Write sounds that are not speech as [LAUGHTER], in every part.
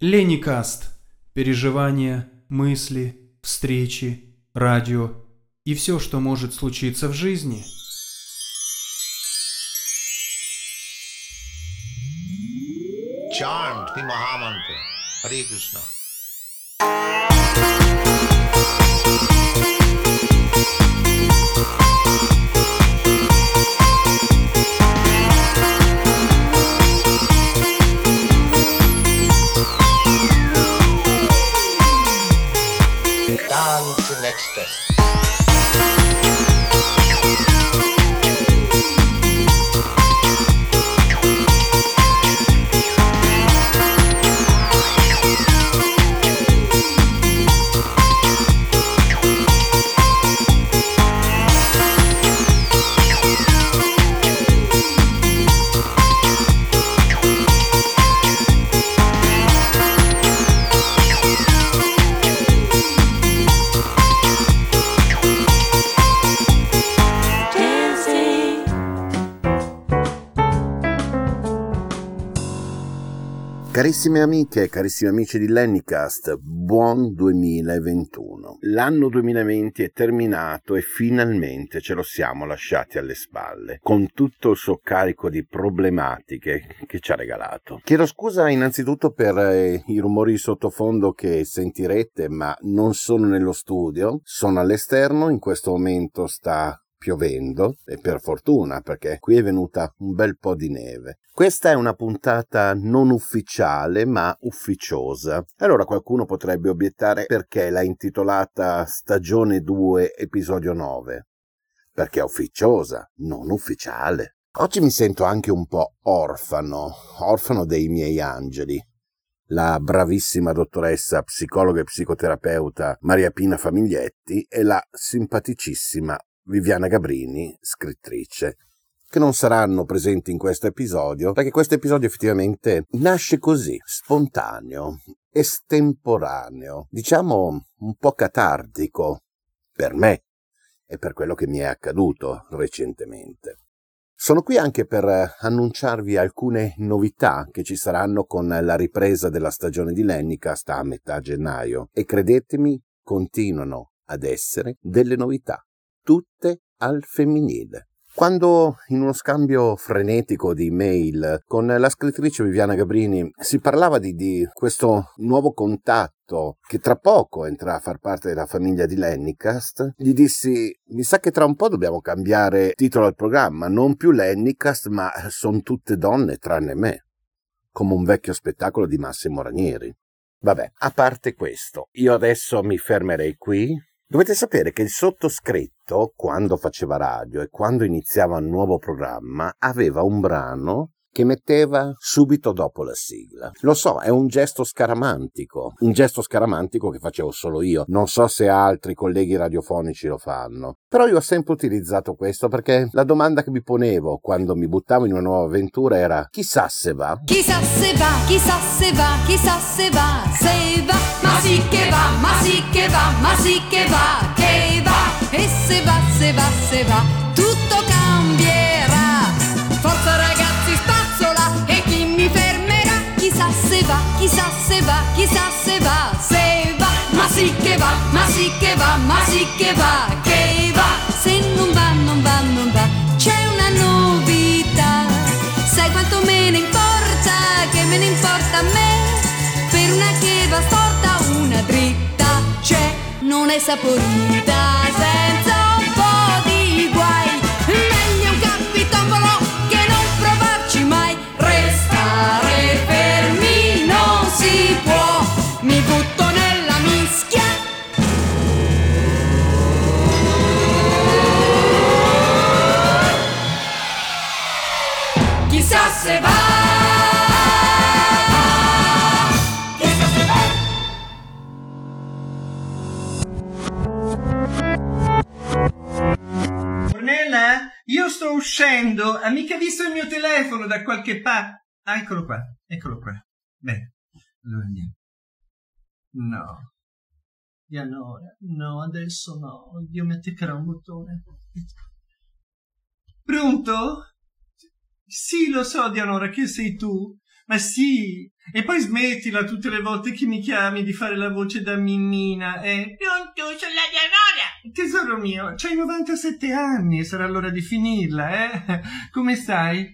Леникаст. Переживания, мысли, встречи, радио и все, что может случиться в жизни. Chant the Mahamantra. Hare Krishna. Dance in ecstasy. Carissime amiche e carissimi amici di Lennycast, buon 2021. L'anno 2020 è terminato e finalmente ce lo siamo lasciati alle spalle, con tutto il suo carico di problematiche che ci ha regalato. Chiedo scusa innanzitutto per eh, i rumori di sottofondo che sentirete, ma non sono nello studio, sono all'esterno, in questo momento sta piovendo e per fortuna perché qui è venuta un bel po' di neve. Questa è una puntata non ufficiale ma ufficiosa. Allora qualcuno potrebbe obiettare perché l'ha intitolata Stagione 2 episodio 9. Perché è ufficiosa, non ufficiale. Oggi mi sento anche un po' orfano, orfano dei miei angeli. La bravissima dottoressa psicologa e psicoterapeuta Maria Pina Famiglietti e la simpaticissima Viviana Gabrini, scrittrice, che non saranno presenti in questo episodio, perché questo episodio effettivamente nasce così, spontaneo, estemporaneo, diciamo un po' catartico, per me e per quello che mi è accaduto recentemente. Sono qui anche per annunciarvi alcune novità che ci saranno con la ripresa della stagione di Lennicast a metà gennaio e credetemi, continuano ad essere delle novità tutte al femminile. Quando in uno scambio frenetico di mail con la scrittrice Viviana Gabrini si parlava di, di, questo nuovo contatto che tra poco entrerà a far parte della famiglia di Lennicast, gli dissi mi sa che tra un po' dobbiamo cambiare titolo al programma, non più Lennicast ma sono tutte donne tranne me, come un vecchio spettacolo di Massimo Ranieri. Vabbè, a parte questo, io adesso mi fermerei qui Dovete sapere che il sottoscritto, quando faceva radio e quando iniziava un nuovo programma, aveva un brano che metteva subito dopo la sigla. Lo so, è un gesto scaramantico, un gesto scaramantico che facevo solo io. Non so se altri colleghi radiofonici lo fanno. Però io ho sempre utilizzato questo perché la domanda che mi ponevo quando mi buttavo in una nuova avventura era chissà se va. Chissà se va, chissà se va, chissà se va, se va, sì che va, ma sì che va, ma sì che va, che va, e se va, se va, se va, tutto cambierà. Forza ragazzi, spazzola, e chi mi fermerà? Chissà se va, chissà se va, chissà se va, se va, ma sì che va, ma sì che va, ma sì che va, che va, se non va, non va, non è saporita senza sto uscendo. Ha mica visto il mio telefono da qualche parte? Ah, eccolo qua, eccolo qua. Bene, allora andiamo. No. Dianora, no, adesso no. Dio mi attaccherà un bottone. Pronto? Sì, lo so, Dianora, che sei tu. Ma sì, e poi smettila tutte le volte che mi chiami di fare la voce da mimmina, eh? Pronto, sono la Dianora. Tesoro mio, c'hai 97 anni, sarà l'ora di finirla, eh? [LAUGHS] Come stai?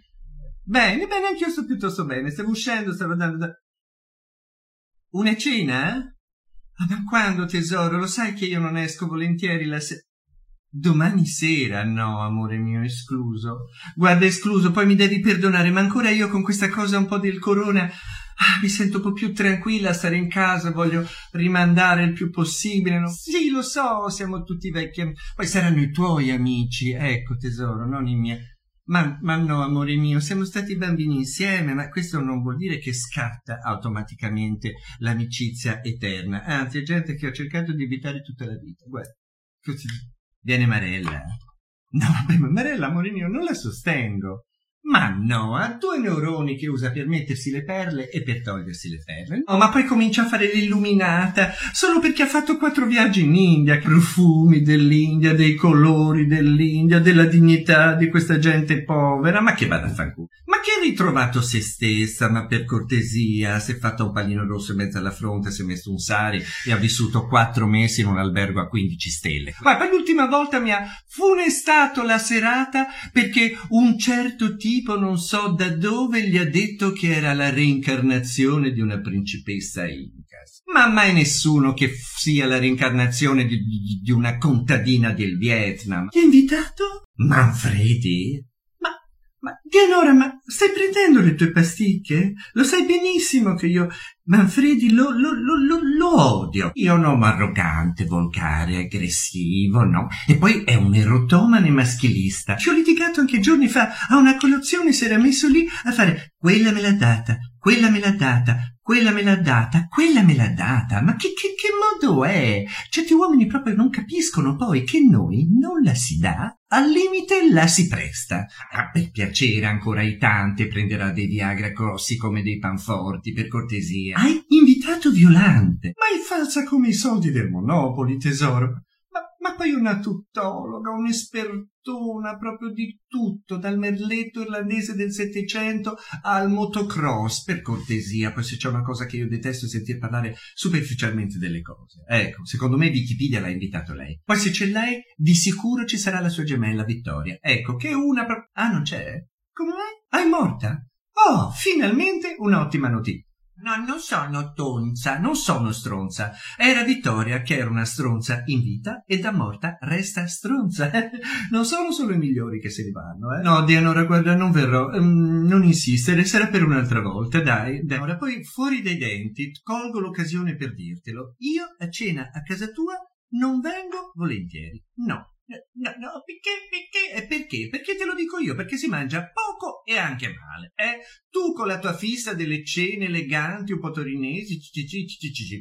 Bene, bene, anch'io sto piuttosto bene. Stavo uscendo, stavo andando da... Una cena? Ah, ma quando, tesoro? Lo sai che io non esco volentieri la sera... Domani sera? No, amore mio, escluso. Guarda, escluso, poi mi devi perdonare, ma ancora io con questa cosa un po' del corona ah, mi sento un po' più tranquilla stare in casa, voglio rimandare il più possibile. No? Sì, lo so, siamo tutti vecchi. Poi saranno i tuoi amici, ecco tesoro, non i miei. Ma, ma no, amore mio, siamo stati bambini insieme, ma questo non vuol dire che scatta automaticamente l'amicizia eterna. Anzi, è gente che ho cercato di evitare tutta la vita. Guarda, così viene Marella. No, vabbè, ma Marella, amore mio, non la sostengo. Ma no, ha due neuroni che usa per mettersi le perle e per togliersi le perle. No, ma poi comincia a fare l'illuminata solo perché ha fatto quattro viaggi in India, profumi dell'India, dei colori dell'India, della dignità di questa gente povera. Ma che vada a fanculo. Ma che ha ritrovato se stessa, ma per cortesia, si è fatta un pallino rosso in mezzo alla fronte, si è messo un sari e ha vissuto quattro mesi in un albergo a 15 stelle. Ma poi l'ultima volta mi ha funestato la serata perché un certo tipo non so da dove gli ha detto che era la reincarnazione di una principessa inca. Ma mai nessuno che sia la reincarnazione di, di- di una contadina del Vietnam. Ti ha invitato? Manfredi? Ma, ma, Dianora, ma stai prendendo le tue pasticche? Lo sai benissimo che io Manfredi lo, lo, lo, lo, odio. Io no, ma arrogante, volgare, aggressivo, no. E poi è un erotomane maschilista. Ci ho litigato anche giorni fa a una colazione, si era messo lì a fare quella me l'ha data, quella me l'ha data, quella me l'ha data, quella me l'ha data. Ma che, che, che modo è? Certi uomini proprio non capiscono poi che noi non la si dà, al limite la si presta. Ah, per piacere ancora ai tanti prenderà dei Viagra grossi come dei panforti, per cortesia. Hai invitato Violante. Ma è falsa come i soldi del Monopoli, tesoro. Ma, poi una tuttologa, un'espertona proprio di tutto, dal merletto irlandese del Settecento al motocross, per cortesia, poi se c'è una cosa che io detesto è sentir parlare superficialmente delle cose. Ecco, secondo me Wikipedia l'ha invitato lei. Poi se c'è lei, di sicuro ci sarà la sua gemella Vittoria. Ecco, che una... pro- Ah, non c'è? Come mai? Ah, è morta? Oh, finalmente un'ottima notizia. No, non sono tonza, non sono stronza. Era Vittoria che era una stronza in vita e da morta resta stronza. [LAUGHS] non sono solo i migliori che se ne vanno, eh. No, Dianora, guarda, non verrò. Mm, non insistere, sarà per un'altra volta, dai. dai. Ora, poi, fuori dai denti, colgo l'occasione per dirtelo. Io a cena a casa tua non vengo volentieri. No. No, no, perché, perché, e perché? Perché te lo dico io, perché si mangia poco e anche male, eh? Tu con la tua fissa delle cene eleganti, un po' torinesi,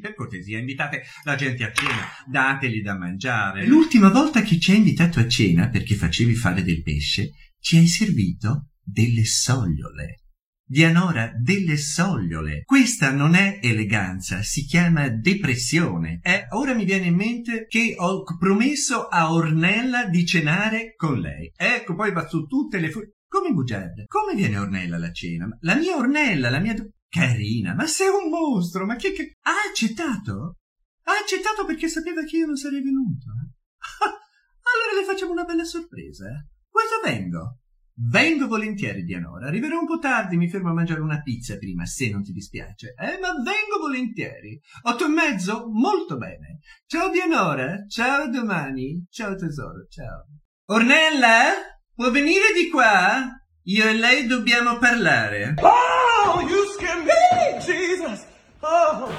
per cortesia, invitate la gente a cena, dateli da mangiare. L'ultima volta che ci hai invitato a cena, perché facevi fare del pesce, ci hai servito delle sogliole. Dianora, delle sogliole. Questa non è eleganza, si chiama depressione. Eh, ora mi viene in mente che ho promesso a Ornella di cenare con lei. Ecco, poi va su tutte le fu- Come bugiarda? Come viene Ornella alla cena? La mia Ornella, la mia... do- Carina, ma sei un mostro, ma che... che... Ha accettato? Ha accettato perché sapeva che io non sarei venuto. eh? [LAUGHS] allora le facciamo una bella sorpresa. eh? Guarda, vengo. Vengo volentieri, Dianora. Arriverò un po' tardi, mi fermo a mangiare una pizza prima, se non ti dispiace. Eh, ma vengo volentieri. Otto e mezzo? Molto bene. Ciao, Dianora. Ciao, domani. Ciao, tesoro. Ciao. Ornella? Può venire di qua? Io e lei dobbiamo parlare. Oh, you scare me, Jesus. Oh.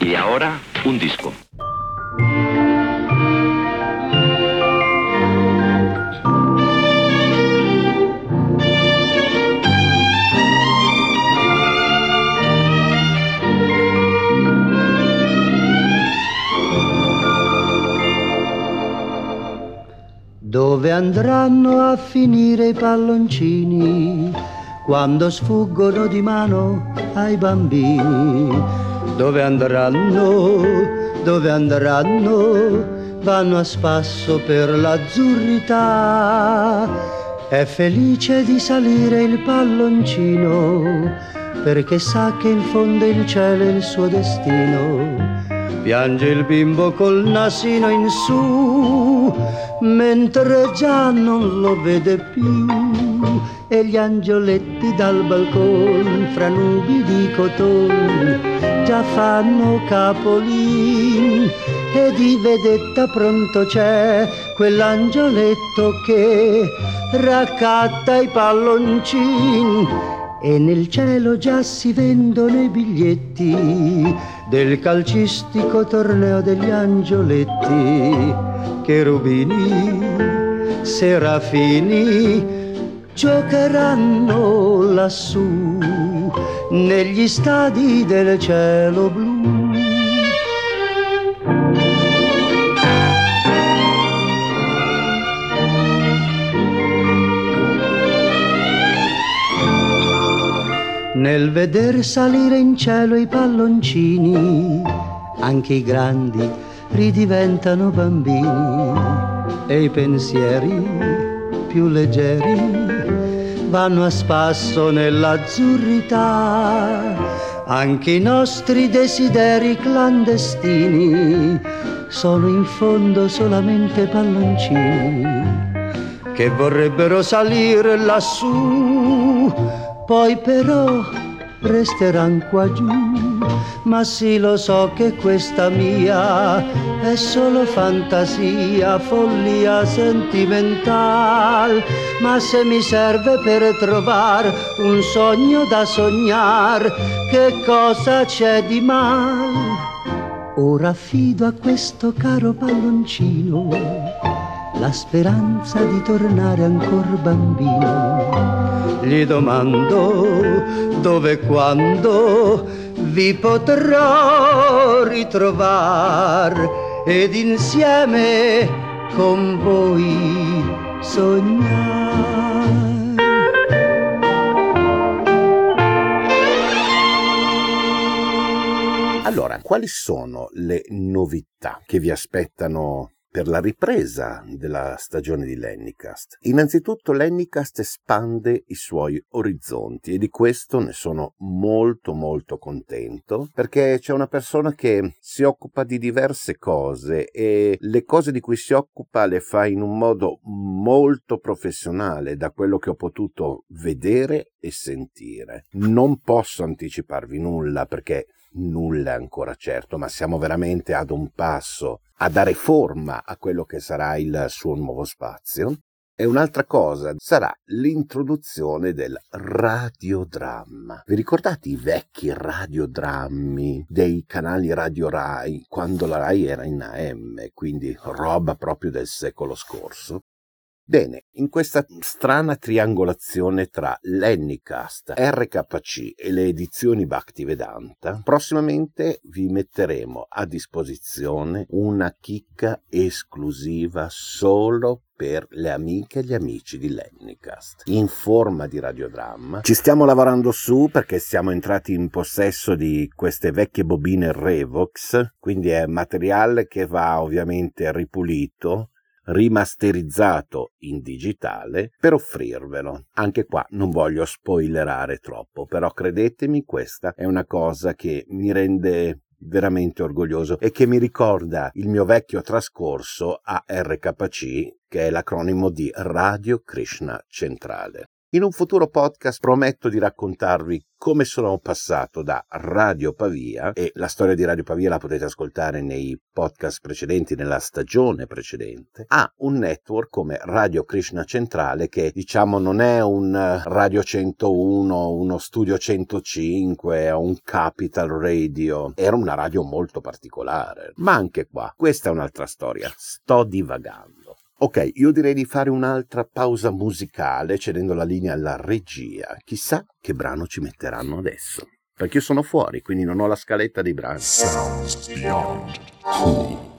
Y ahora, un disco. Dove andranno a finire i palloncini quando sfuggono di mano ai bambini? Dove andranno? Dove andranno? Vanno a spasso per l'azzurrità è felice di salire il palloncino perché sa che in fondo il cielo è il suo destino. Piange il bimbo col nasino in su, mentre già non lo vede più. E gli angioletti dal balcone, fra nubi di cotone, già fanno capolin. E di vedetta pronto c'è quell'angioletto che raccatta i palloncini e nel cielo già si vendono i biglietti del calcistico torneo degli angioletti, cherubini, serafini giocheranno lassù negli stadi del cielo blu. Nel veder salire in cielo i palloncini, anche i grandi ridiventano bambini e i pensieri più leggeri vanno a spasso nell'azzurrità. Anche i nostri desideri clandestini sono in fondo solamente palloncini che vorrebbero salire lassù poi però resteran qua giù. Ma sì, lo so che questa mia è solo fantasia, follia sentimental. Ma se mi serve per trovare un sogno da sognar, che cosa c'è di mal? Ora affido a questo caro palloncino la speranza di tornare ancora bambino gli domando dove e quando vi potrò ritrovare ed insieme con voi sognare. Allora, quali sono le novità che vi aspettano per la ripresa della stagione di Lennycast. Innanzitutto Lennycast espande i suoi orizzonti e di questo ne sono molto molto contento perché c'è una persona che si occupa di diverse cose e le cose di cui si occupa le fa in un modo molto professionale da quello che ho potuto vedere e sentire. Non posso anticiparvi nulla perché nulla ancora certo, ma siamo veramente ad un passo a dare forma a quello che sarà il suo nuovo spazio. E un'altra cosa sarà l'introduzione del radiodramma. Vi ricordate i vecchi radiodrammi dei canali Radio Rai quando la Rai era in AM, quindi roba proprio del secolo scorso? Bene, in questa strana triangolazione tra l'Ennicast, RKC e le edizioni Bhaktivedanta, prossimamente vi metteremo a disposizione una chicca esclusiva solo per le amiche e gli amici di Lennicast in forma di radiodramma. Ci stiamo lavorando su perché siamo entrati in possesso di queste vecchie bobine Revox, quindi è materiale che va ovviamente ripulito rimasterizzato in digitale per offrirvelo. Anche qua non voglio spoilerare troppo, però credetemi, questa è una cosa che mi rende veramente orgoglioso e che mi ricorda il mio vecchio trascorso a RKC, che è l'acronimo di Radio Krishna Centrale. In un futuro podcast prometto di raccontarvi come sono passato da Radio Pavia e la storia di Radio Pavia la potete ascoltare nei podcast precedenti, nella stagione precedente, a un network come Radio Krishna Centrale che diciamo non è un Radio 101, uno Studio 105 o un Capital Radio, era una radio molto particolare. Ma anche qua, questa è un'altra storia, sto divagando. Ok, io direi di fare un'altra pausa musicale cedendo la linea alla regia. Chissà che brano ci metteranno adesso. Perché io sono fuori, quindi non ho la scaletta dei brani. Sounds beyond.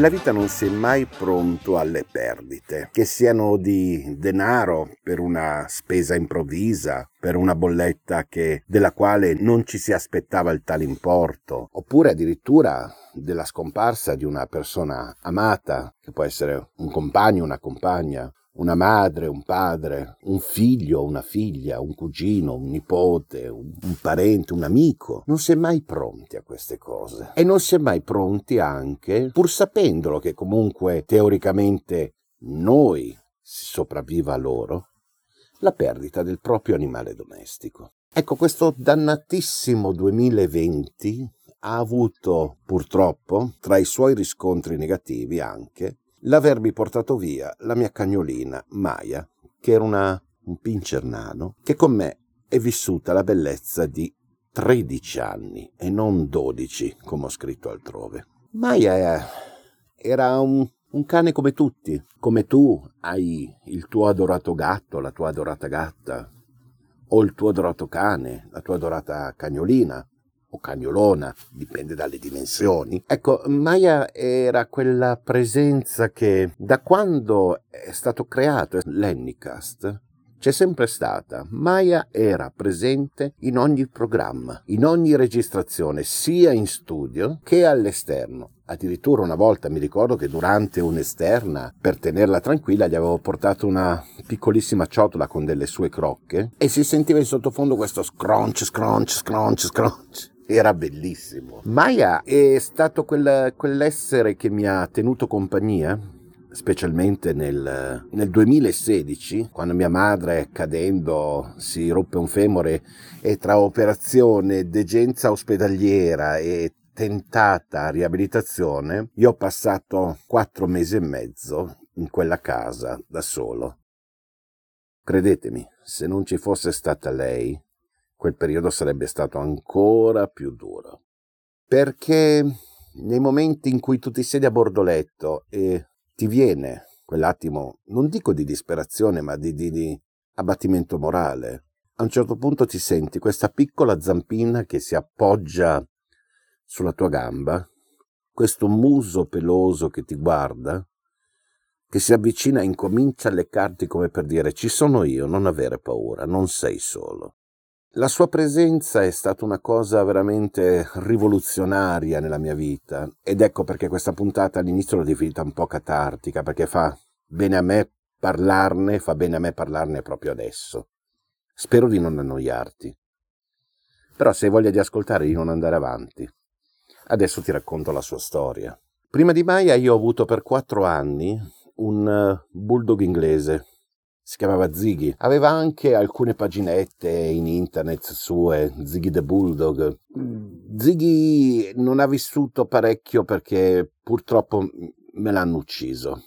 Nella vita non si è mai pronto alle perdite, che siano di denaro per una spesa improvvisa, per una bolletta che, della quale non ci si aspettava il tale importo, oppure addirittura della scomparsa di una persona amata, che può essere un compagno, una compagna, una madre, un padre, un figlio, una figlia, un cugino, un nipote, un, un, parente, un amico. Non si è mai pronti a queste cose. E non si è mai pronti anche, pur sapendolo che comunque teoricamente noi si sopravviva a loro, la perdita del proprio animale domestico. Ecco, questo dannatissimo 2020 ha avuto purtroppo, tra i suoi riscontri negativi anche, l'avermi portato via la mia cagnolina Maya, che era una, un pincher nano, che con me è vissuta la bellezza di 13 anni e non 12, come ho scritto altrove. Maya era un, un cane come tutti, come tu hai il tuo adorato gatto, la tua adorata gatta, o il tuo adorato cane, la tua adorata cagnolina, o cagnolona, dipende dalle dimensioni. Ecco, Maya era quella presenza che da quando è stato creato l'Ennicast c'è sempre stata. Maya era presente in ogni programma, in ogni registrazione, sia in studio che all'esterno. Addirittura una volta mi ricordo che durante un'esterna, per tenerla tranquilla, gli avevo portato una piccolissima ciotola con delle sue crocche e si sentiva in sottofondo questo scrunch, scrunch, scrunch, scrunch era bellissimo. Maya è stato quel, quell'essere che mi ha tenuto compagnia specialmente nel, nel, 2016, quando mia madre cadendo si ruppe un femore e tra operazione, degenza ospedaliera e tentata riabilitazione, io ho passato quattro mesi e mezzo in quella casa da solo. Credetemi, se non ci fosse stata lei, quel periodo sarebbe stato ancora più duro. Perché nei momenti in cui tu ti siedi a bordo letto e ti viene quell'attimo, non dico di disperazione, ma di, di, di abbattimento morale, a un certo punto ti senti questa piccola zampina che si appoggia sulla tua gamba, questo muso peloso che ti guarda, che si avvicina e incomincia a leccarti come per dire ci sono io, non avere paura, non sei solo. La sua presenza è stata una cosa veramente rivoluzionaria nella mia vita ed ecco perché questa puntata all'inizio l'ho definita un po' catartica, perché fa bene a me parlarne, fa bene a me parlarne proprio adesso. Spero di non annoiarti. Però se hai voglia di ascoltare di non andare avanti, adesso ti racconto la sua storia. Prima di Maya io ho avuto per quattro anni un uh, bulldog inglese si chiamava Ziggy. Aveva anche alcune paginette in internet sue, Ziggy the Bulldog. Ziggy non ha vissuto parecchio perché purtroppo me l'hanno ucciso.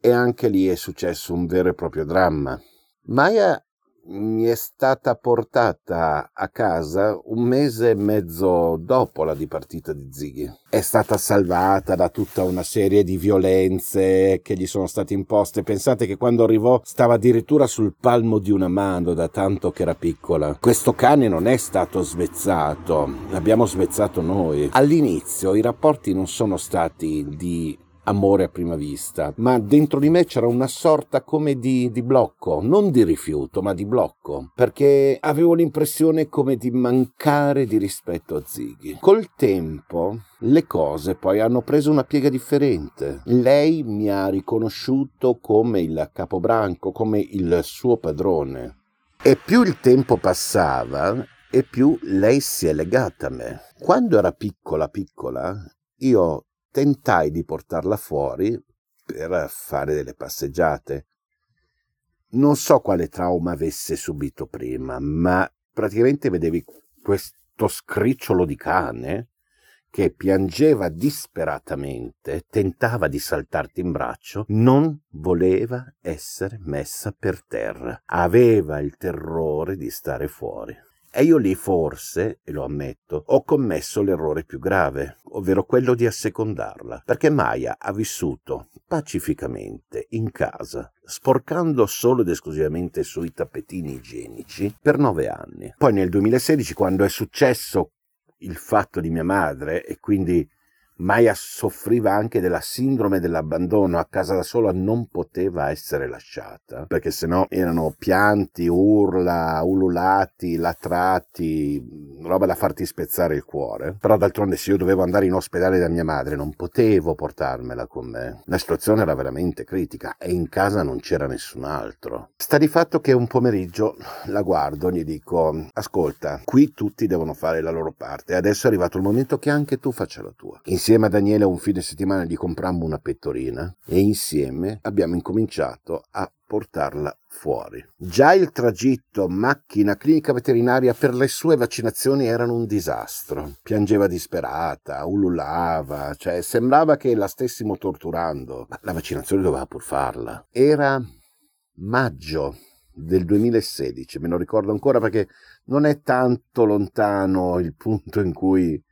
E anche lì è successo un vero e proprio dramma. Maya mi è stata portata a casa un mese e mezzo dopo la dipartita di Ziggy. È stata salvata da tutta una serie di violenze che gli sono state imposte. Pensate che quando arrivò stava addirittura sul palmo di una mano da tanto che era piccola. Questo cane non è stato svezzato, l'abbiamo svezzato noi. All'inizio i rapporti non sono stati di amore a prima vista, ma dentro di me c'era una sorta come di, di, blocco, non di rifiuto, ma di blocco, perché avevo l'impressione come di mancare di rispetto a Ziggy. Col tempo le cose poi hanno preso una piega differente. Lei mi ha riconosciuto come il capobranco, come il suo padrone. E più il tempo passava, e più lei si è legata a me. Quando era piccola piccola, io tentai di portarla fuori per fare delle passeggiate. Non so quale trauma avesse subito prima, ma praticamente vedevi questo scricciolo di cane che piangeva disperatamente, tentava di saltarti in braccio, non voleva essere messa per terra. Aveva il terrore di stare fuori. E io lì forse, e lo ammetto, ho commesso l'errore più grave, ovvero quello di assecondarla, perché Maya ha vissuto pacificamente in casa, sporcando solo ed esclusivamente sui tappetini igienici, per nove anni. Poi nel 2016, quando è successo il fatto di mia madre, e quindi Maya soffriva anche della sindrome dell'abbandono, a casa da sola non poteva essere lasciata, perché sennò erano pianti, urla, ululati, latrati, roba da farti spezzare il cuore. Però d'altronde se io dovevo andare in ospedale da mia madre non potevo portarmela con me. La situazione era veramente critica e in casa non c'era nessun altro. Sta di fatto che un pomeriggio la guardo e gli dico ascolta, qui tutti devono fare la loro parte e adesso è arrivato il momento che anche tu faccia la tua. Insieme a Daniele un fine settimana gli comprammo una pettorina e insieme abbiamo incominciato a portarla fuori. Già il tragitto macchina clinica veterinaria per le sue vaccinazioni erano un disastro. Piangeva disperata, ululava, cioè sembrava che la stessimo torturando. Ma la vaccinazione doveva pur farla. Era maggio del 2016, me lo ricordo ancora perché non è tanto lontano il punto in cui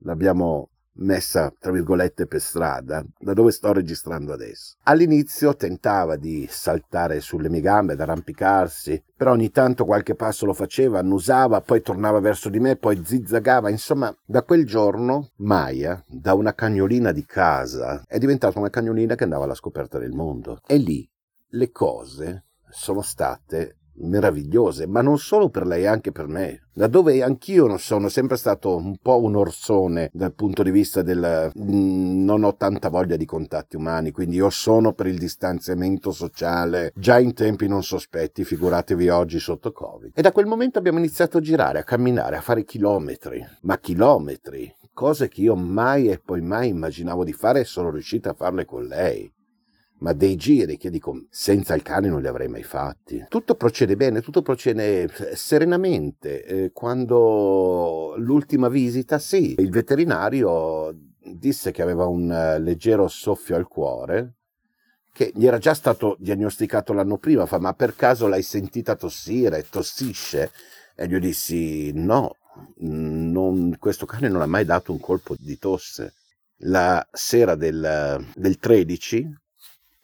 l'abbiamo messa tra virgolette per strada, da dove sto registrando adesso. All'inizio tentava di saltare sulle mie gambe, ad arrampicarsi, però ogni tanto qualche passo lo faceva, annusava, poi tornava verso di me, poi zizzagava. Insomma, da quel giorno Maya, da una cagnolina di casa, è diventata una cagnolina che andava alla scoperta del mondo. E lì le cose sono state meravigliose, ma non solo per lei, anche per me. Da dove anch'io sono sempre stato un po' un orsone dal punto di vista del mm, non ho tanta voglia di contatti umani, quindi io sono per il distanziamento sociale già in tempi non sospetti, figuratevi oggi sotto Covid. E da quel momento abbiamo iniziato a girare, a camminare, a fare chilometri, ma chilometri, cose che io mai e poi mai immaginavo di fare e sono riuscito a farle con lei ma dei giri che dico senza il cane non li avrei mai fatti. Tutto procede bene, tutto procede eh, serenamente. Eh, quando l'ultima visita, sì, il veterinario disse che aveva un eh, leggero soffio al cuore, che gli era già stato diagnosticato l'anno prima, fa ma per caso l'hai sentita tossire, tossisce? E gli dissi no, non, questo cane non ha mai dato un colpo di tosse. La sera del, del 13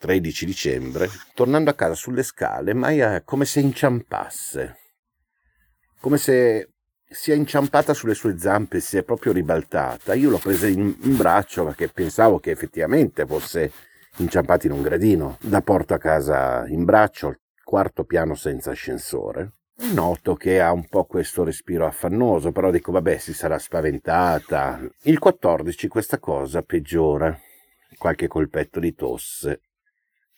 13 dicembre, tornando a casa sulle scale, Maya come se inciampasse, come se sia inciampata sulle sue zampe, si è proprio ribaltata. Io l'ho presa in, in braccio perché pensavo che effettivamente fosse inciampata in un gradino. La porto a casa in braccio, quarto piano senza ascensore. Noto che ha un po' questo respiro affannoso, però dico vabbè si sarà spaventata. Il 14 questa cosa peggiora, qualche colpetto di tosse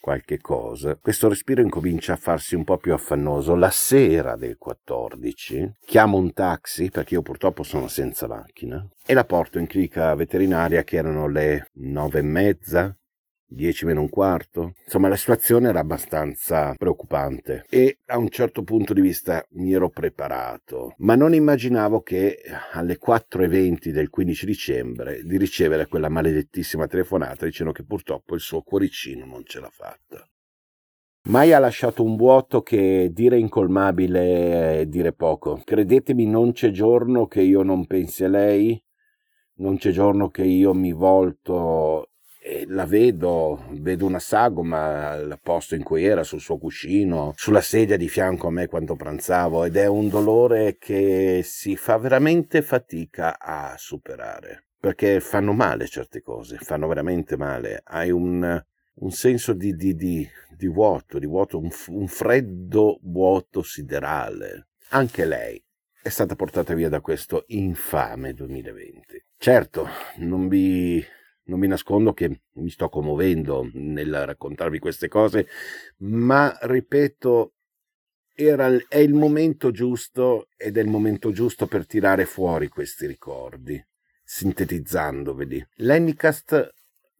qualche cosa, questo respiro incomincia a farsi un po' più affannoso. La sera del 14 chiamo un taxi, perché io purtroppo sono senza macchina, e la porto in clinica veterinaria che erano le nove e mezza, 10 meno un quarto. Insomma, la situazione era abbastanza preoccupante e a un certo punto di vista mi ero preparato, ma non immaginavo che alle 4.20 del 15 dicembre di ricevere quella maledettissima telefonata dicendo che purtroppo il suo cuoricino non ce l'ha fatta. Mai ha lasciato un vuoto che dire incolmabile è dire poco. Credetemi, non c'è giorno che io non pensi a lei, non c'è giorno che io mi volto la vedo, vedo una sagoma al posto in cui era, sul suo cuscino, sulla sedia di fianco a me quando pranzavo ed è un dolore che si fa veramente fatica a superare perché fanno male certe cose, fanno veramente male. Hai un, un senso di, di, di, di, vuoto, di vuoto un, un freddo vuoto siderale. Anche lei è stata portata via da questo infame 2020. Certo, non vi non mi nascondo che mi sto commuovendo nel raccontarvi queste cose, ma ripeto, era, è il momento giusto ed è il momento giusto per tirare fuori questi ricordi, sintetizzandoveli. L'Anycast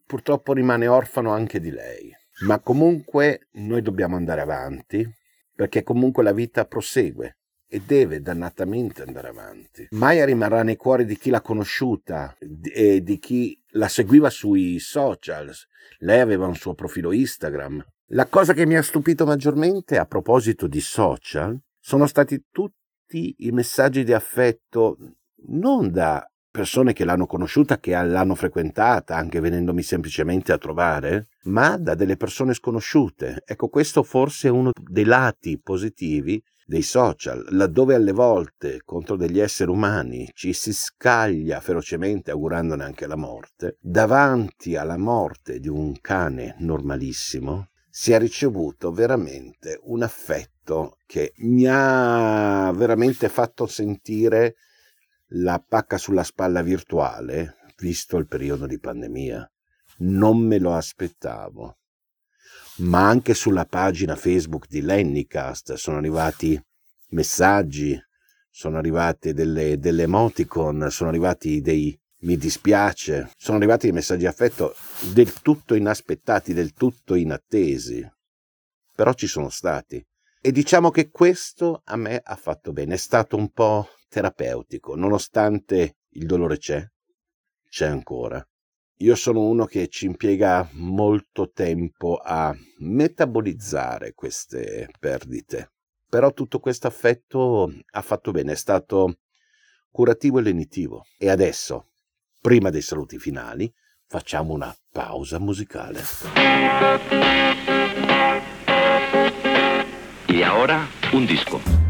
purtroppo rimane orfano anche di lei, ma comunque noi dobbiamo andare avanti perché comunque la vita prosegue e deve dannatamente andare avanti. Maya rimarrà nei cuori di chi l'ha conosciuta e di chi la seguiva sui social. Lei aveva un suo profilo Instagram. La cosa che mi ha stupito maggiormente a proposito di social sono stati tutti i messaggi di affetto non da persone che l'hanno conosciuta, che l'hanno frequentata, anche venendomi semplicemente a trovare, ma da delle persone sconosciute. Ecco, questo forse è uno dei lati positivi dei social, laddove alle volte contro degli esseri umani ci si scaglia ferocemente augurandone anche la morte, davanti alla morte di un cane normalissimo, si è ricevuto veramente un affetto che mi ha veramente fatto sentire la pacca sulla spalla virtuale, visto il periodo di pandemia. Non me lo aspettavo ma anche sulla pagina Facebook di Lennycast sono arrivati messaggi, sono arrivate delle, delle emoticon, sono arrivati dei mi dispiace, sono arrivati dei messaggi di affetto del tutto inaspettati, del tutto inattesi, però ci sono stati. E diciamo che questo a me ha fatto bene, è stato un po' terapeutico, nonostante il dolore c'è, c'è ancora. Io sono uno che ci impiega molto tempo a metabolizzare queste perdite, però tutto questo affetto ha fatto bene, è stato curativo e lenitivo. E adesso, prima dei saluti finali, facciamo una pausa musicale. E ora un disco.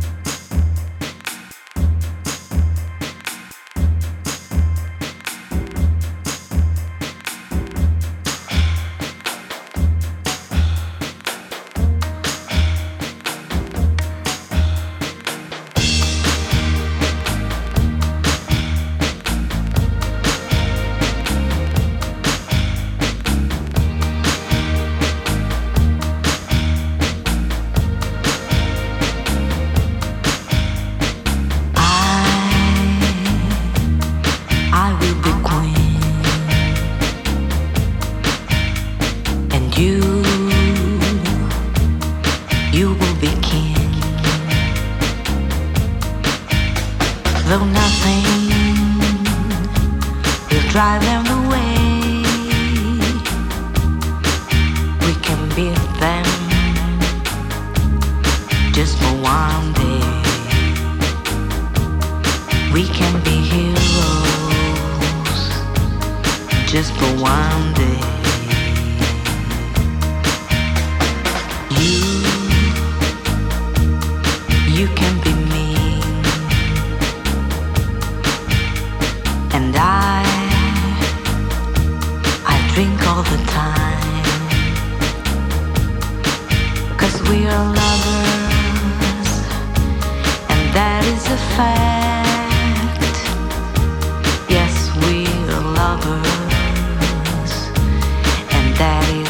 and that is.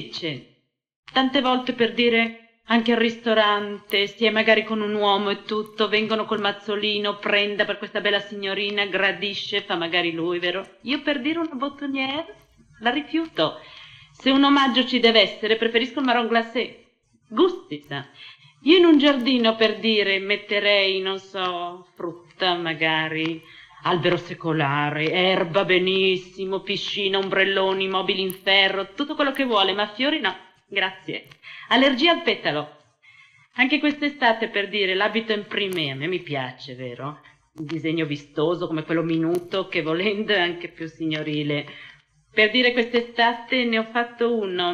Dice. Tante volte per dire anche al ristorante, stia magari con un uomo e tutto, vengono col mazzolino, prenda per questa bella signorina, gradisce, fa magari lui, vero? Io per dire una bottoniere la rifiuto. Se un omaggio ci deve essere, preferisco il marron glacé. Gusti, sa. Io in un giardino, per dire, metterei, non so, frutta magari, albero secolare, erba benissimo, piscina, ombrelloni, mobili in ferro, tutto quello che vuole, ma fiori no, grazie. Allergia al petalo. Anche quest'estate, per dire, l'abito in prime, a me mi piace, vero? Un disegno vistoso come quello minuto, che volendo è anche più signorile. Per dire quest'estate ne ho fatto uno,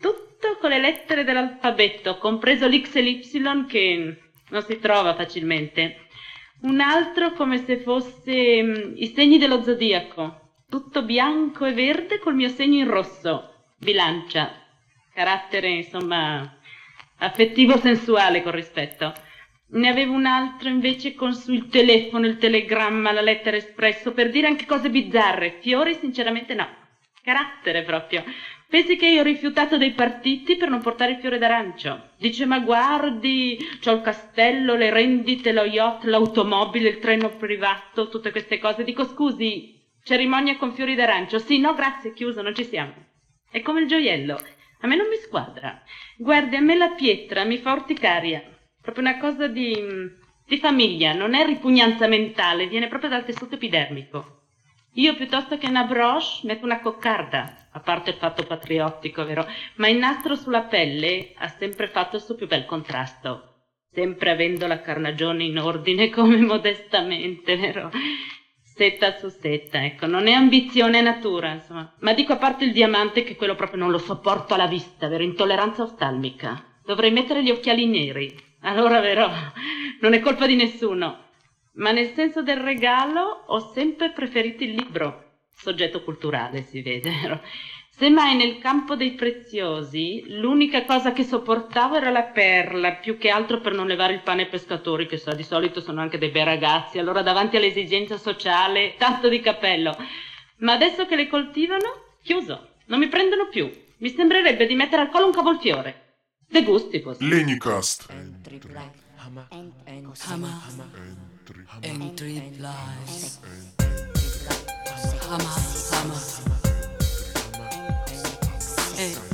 tutto con le lettere dell'alfabeto, compreso l'X e l'Y che non si trova facilmente. Un altro come se fosse mm, i segni dello zodiaco, tutto bianco e verde col mio segno in rosso, bilancia, carattere insomma affettivo sensuale con rispetto. Ne avevo un altro invece con sul telefono, il telegramma, la lettera espresso, per dire anche cose bizzarre. Fiori sinceramente no. Carattere proprio. Pensi che io ho rifiutato dei partiti per non portare il fiore d'arancio? Dice, ma guardi, c'ho il castello, le rendite, lo yacht, l'automobile, il treno privato, tutte queste cose. Dico, scusi, cerimonia con fiori d'arancio? Sì, no, grazie, chiuso, non ci siamo. È come il gioiello. A me non mi squadra. Guardi, a me la pietra mi fa orticaria. Proprio una cosa di, di famiglia, non è ripugnanza mentale, viene proprio dal tessuto epidermico. Io piuttosto che una broche metto una coccarda, a parte il fatto patriottico, vero? Ma il nastro sulla pelle ha sempre fatto il suo più bel contrasto, sempre avendo la carnagione in ordine [LAUGHS] come modestamente, vero? Setta su setta, ecco, non è ambizione, è natura, insomma. Ma dico a parte il diamante che quello proprio non lo sopporto alla vista, vero? Intolleranza oftalmica. Dovrei mettere gli occhiali neri. Allora, vero? Non è colpa di nessuno ma nel senso del regalo ho sempre preferito il libro, soggetto culturale si vede. [LAUGHS] Semmai nel campo dei preziosi l'unica cosa che sopportavo era la perla, più che altro per non levare il pane ai pescatori, che sa, di solito sono anche dei bei ragazzi, allora davanti all'esigenza sociale, tanto di cappello. Ma adesso che le coltivano, chiuso, non mi prendono più. Mi sembrerebbe di mettere al collo un cavolfiore. De gusti, così. Lenicast. Hama. Hama. Entry lies. Hama. Hama.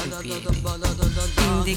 Sui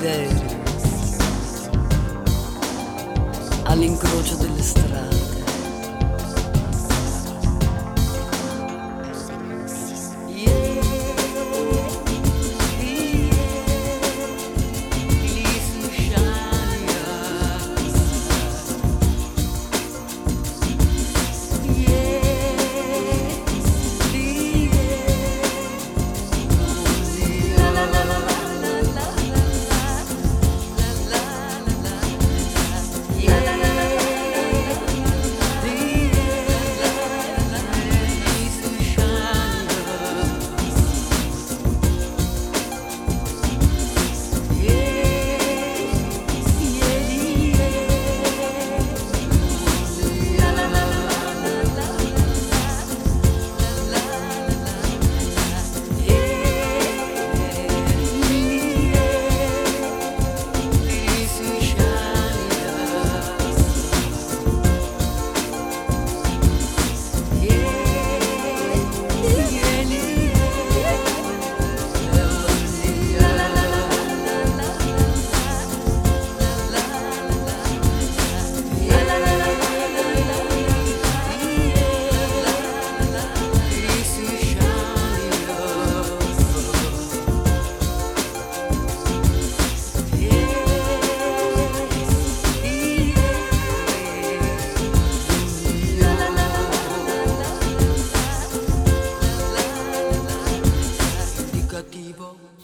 con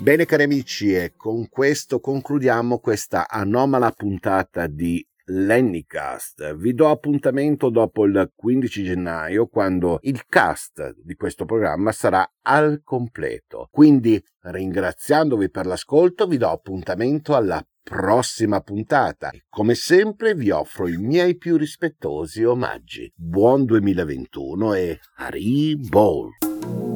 Bene cari amici e con questo concludiamo questa anomala puntata di Lennycast. Vi do appuntamento dopo il 15 gennaio quando il cast di questo programma sarà al completo. Quindi ringraziandovi per l'ascolto vi do appuntamento alla prossima puntata e come sempre vi offro i miei più rispettosi omaggi. Buon 2021 e Harry Ball!